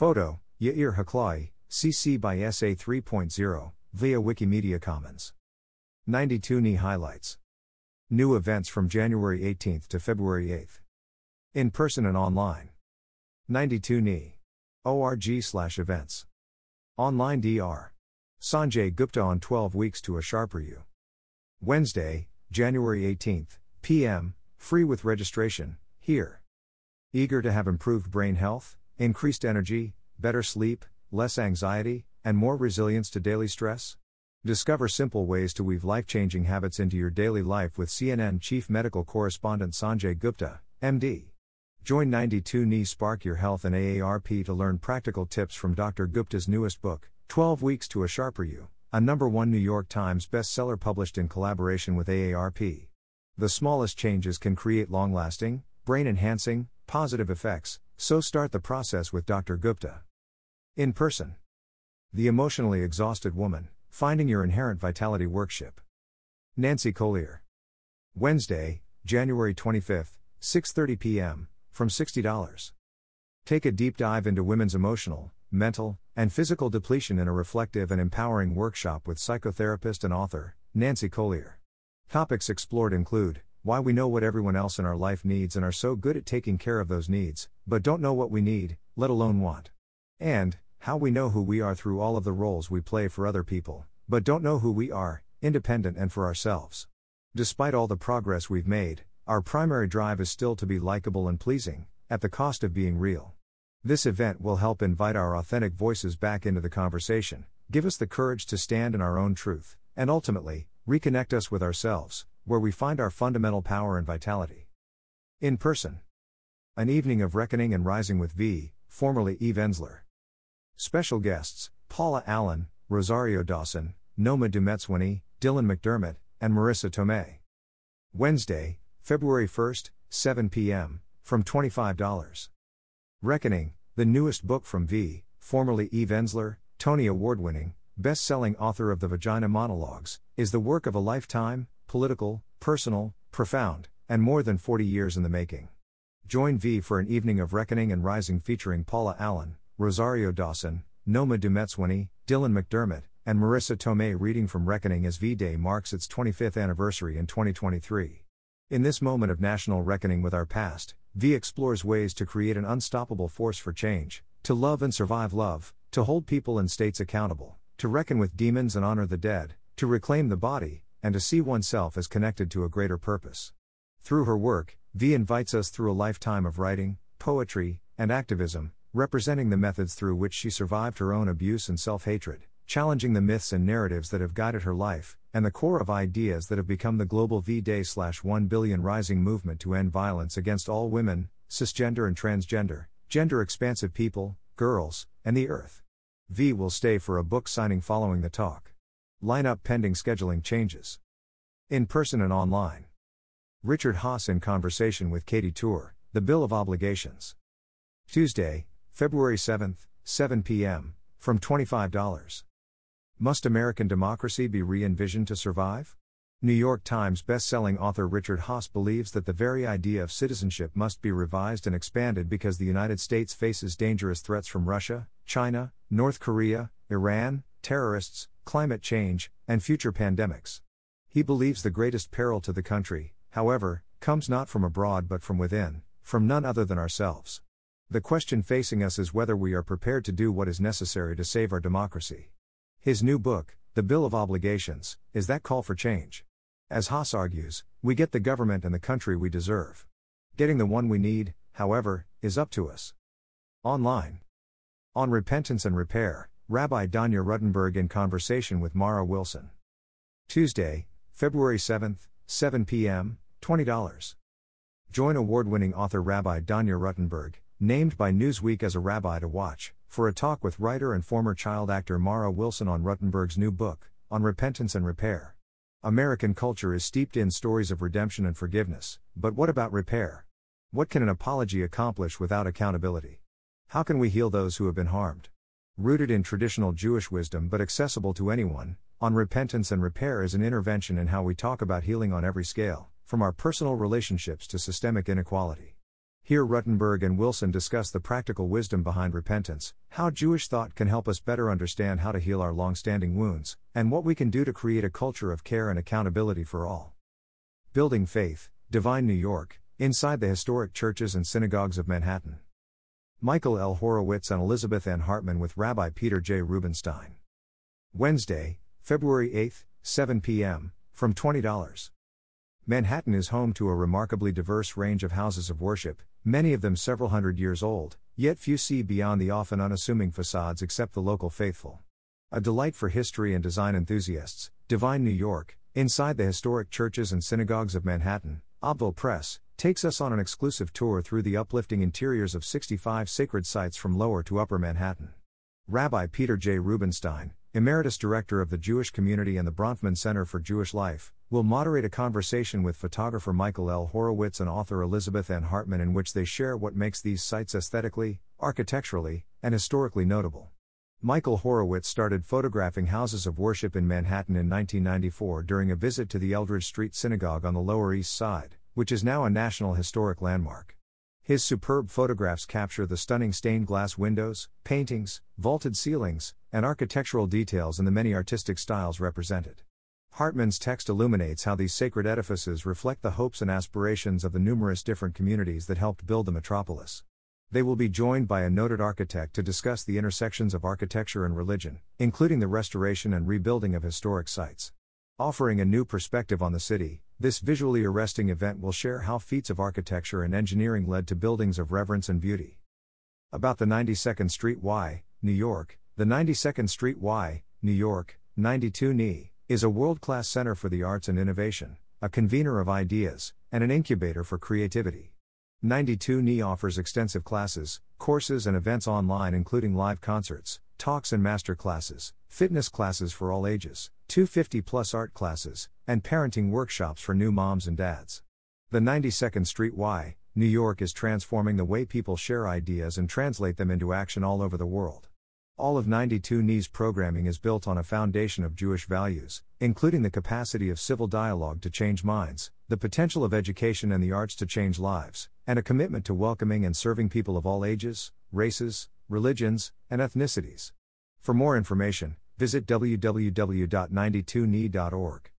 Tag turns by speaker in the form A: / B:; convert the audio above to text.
A: Photo, Yair Haklai, CC by SA 3.0, via Wikimedia Commons. 92 NY Highlights. New events from January 18th to February 8th. In person and online. 92 NY. ORG slash events. Online DR. Sanjay Gupta on 12 weeks to a sharper you. Wednesday, January 18th, p.m., free with registration, here. Eager to have improved brain health, increased energy, better sleep, less anxiety, and more resilience to daily stress? Discover simple ways to weave life changing habits into your daily life with CNN Chief Medical Correspondent Sanjay Gupta, MD. Join 92 NY Spark Your Health and AARP to learn practical tips from Dr. Gupta's newest book, 12 Weeks to a Sharper You, a number one New York Times bestseller published in collaboration with AARP. The smallest changes can create long lasting, brain enhancing, positive effects, so start the process with Dr. Gupta. In person. The Emotionally Exhausted Woman Finding Your Inherent Vitality Workshop. Nancy Collier. Wednesday, January 25th, 6:30 p.m. from $60. Take a deep dive into women's emotional, mental, and physical depletion in a reflective and empowering workshop with psychotherapist and author, Nancy Collier. Topics explored include why we know what everyone else in our life needs and are so good at taking care of those needs, but don't know what we need, let alone want. And, how we know who we are through all of the roles we play for other people, but don't know who we are, independent and for ourselves. Despite all the progress we've made, our primary drive is still to be likable and pleasing, at the cost of being real. This event will help invite our authentic voices back into the conversation, give us the courage to stand in our own truth, and ultimately, reconnect us with ourselves, where we find our fundamental power and vitality. In person. An evening of reckoning and rising with V, formerly Eve Ensler. Special guests Paula Allen, Rosario Dawson, Noma Dumezweni, Dylan McDermott, and Marisa Tomei. Wednesday, February 1st, 7 p.m., from $25. Reckoning, the newest book from V, formerly Eve Ensler, Tony Award winning, best selling author of The Vagina Monologues, is the work of a lifetime, political, personal, profound, and more than 40 years in the making. Join V for an evening of reckoning and rising featuring Paula Allen, Rosario Dawson, Noma Dumezweni, Dylan McDermott, and Marisa Tomei reading from Reckoning as V Day marks its 25th anniversary in 2023. In this moment of national reckoning with our past, V explores ways to create an unstoppable force for change, to love and survive love, to hold people and states accountable, to reckon with demons and honor the dead, to reclaim the body, and to see oneself as connected to a greater purpose. Through her work, V invites us through a lifetime of writing, poetry, and activism, representing the methods through which she survived her own abuse and self hatred, challenging the myths and narratives that have guided her life, and the core of ideas that have become the global V Day 1 billion rising movement to end violence against all women, cisgender and transgender, gender expansive people, girls, and the earth. V will stay for a book signing following the talk. Lineup pending scheduling changes. In person and online. Richard Haass in conversation with Katy Tur, The Bill of Obligations. Tuesday, February 7th, 7 p.m., from $25. Must American democracy be re envisioned to survive? New York Times best-selling author Richard Haass believes that the very idea of citizenship must be revised and expanded because the United States faces dangerous threats from Russia, China, North Korea, Iran, terrorists, climate change, and future pandemics. He believes the greatest peril to the country, however, comes not from abroad but from within, from none other than ourselves. The question facing us is whether we are prepared to do what is necessary to save our democracy. His new book, The Bill of Obligations, is that call for change. As Haass argues, we get the government and the country we deserve. Getting the one we need, however, is up to us. Online. On Repentance and Repair, Rabbi Danya Ruttenberg in conversation with Mara Wilson. Tuesday, February 7th, 7 p.m., $20. Join award winning author Rabbi Danya Ruttenberg, named by Newsweek as a rabbi to watch, for a talk with writer and former child actor Mara Wilson on Ruttenberg's new book, On Repentance and Repair. American culture is steeped in stories of redemption and forgiveness, but what about repair? What can an apology accomplish without accountability? How can we heal those who have been harmed? Rooted in traditional Jewish wisdom but accessible to anyone, On Repentance and Repair is an intervention in how we talk about healing on every scale, from our personal relationships to systemic inequality. Here, Ruttenberg and Wilson discuss the practical wisdom behind repentance, how Jewish thought can help us better understand how to heal our long standing wounds, and what we can do to create a culture of care and accountability for all. Building Faith, Divine New York, inside the historic churches and synagogues of Manhattan. Michael L. Horowitz and Elizabeth N. Hartman with Rabbi Peter J. Rubenstein. Wednesday, February 8, 7 p.m., from $20. Manhattan is home to a remarkably diverse range of houses of worship, many of them several hundred years old, yet few see beyond the often unassuming facades except the local faithful. A delight for history and design enthusiasts, Divine New York, inside the historic churches and synagogues of Manhattan, Abbeville Press, takes us on an exclusive tour through the uplifting interiors of 65 sacred sites from lower to upper Manhattan. Rabbi Peter J. Rubenstein, Emeritus Director of the Jewish Community and the Bronfman Center for Jewish Life, will moderate a conversation with photographer Michael L. Horowitz and author Elizabeth N. Hartman in which they share what makes these sites aesthetically, architecturally, and historically notable. Michael Horowitz started photographing houses of worship in Manhattan in 1994 during a visit to the Eldridge Street Synagogue on the Lower East Side, which is now a National Historic Landmark. His superb photographs capture the stunning stained glass windows, paintings, vaulted ceilings, and architectural details in the many artistic styles represented. Hartman's text illuminates how these sacred edifices reflect the hopes and aspirations of the numerous different communities that helped build the metropolis. They will be joined by a noted architect to discuss the intersections of architecture and religion, including the restoration and rebuilding of historic sites. Offering a new perspective on the city, this visually arresting event will share how feats of architecture and engineering led to buildings of reverence and beauty. About the 92nd Street Y, New York, the 92nd Street Y, New York, 92 NY, is a world class center for the arts and innovation, a convener of ideas, and an incubator for creativity. 92 NY offers extensive classes, courses, and events online, including live concerts, talks, and master classes, fitness classes for all ages, 250 plus art classes, and parenting workshops for new moms and dads. The 92nd Street Y, New York is transforming the way people share ideas and translate them into action all over the world. All of 92 NY's programming is built on a foundation of Jewish values, including the capacity of civil dialogue to change minds, the potential of education and the arts to change lives, and a commitment to welcoming and serving people of all ages, races, religions, and ethnicities. For more information, visit www.92ny.org.